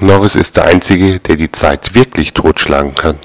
Norris ist der Einzige, der die Zeit wirklich totschlagen kann.